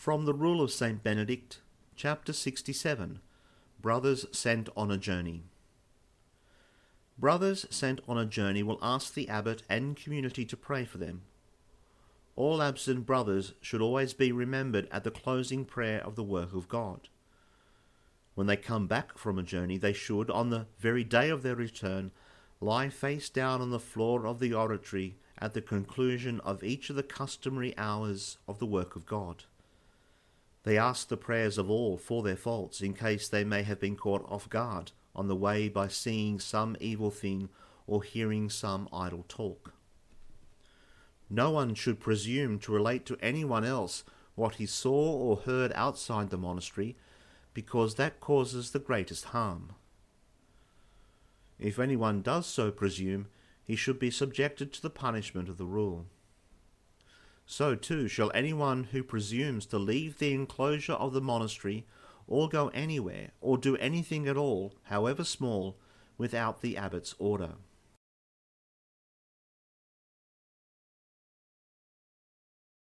From the Rule of St. Benedict, Chapter 67 Brothers Sent on a Journey. Brothers sent on a journey will ask the abbot and community to pray for them. All absent brothers should always be remembered at the closing prayer of the work of God. When they come back from a journey, they should, on the very day of their return, lie face down on the floor of the oratory at the conclusion of each of the customary hours of the work of God. They ask the prayers of all for their faults, in case they may have been caught off guard on the way by seeing some evil thing or hearing some idle talk. No one should presume to relate to anyone else what he saw or heard outside the monastery, because that causes the greatest harm. If anyone does so presume, he should be subjected to the punishment of the rule. So too shall anyone who presumes to leave the enclosure of the monastery, or go anywhere, or do anything at all, however small, without the abbot's order.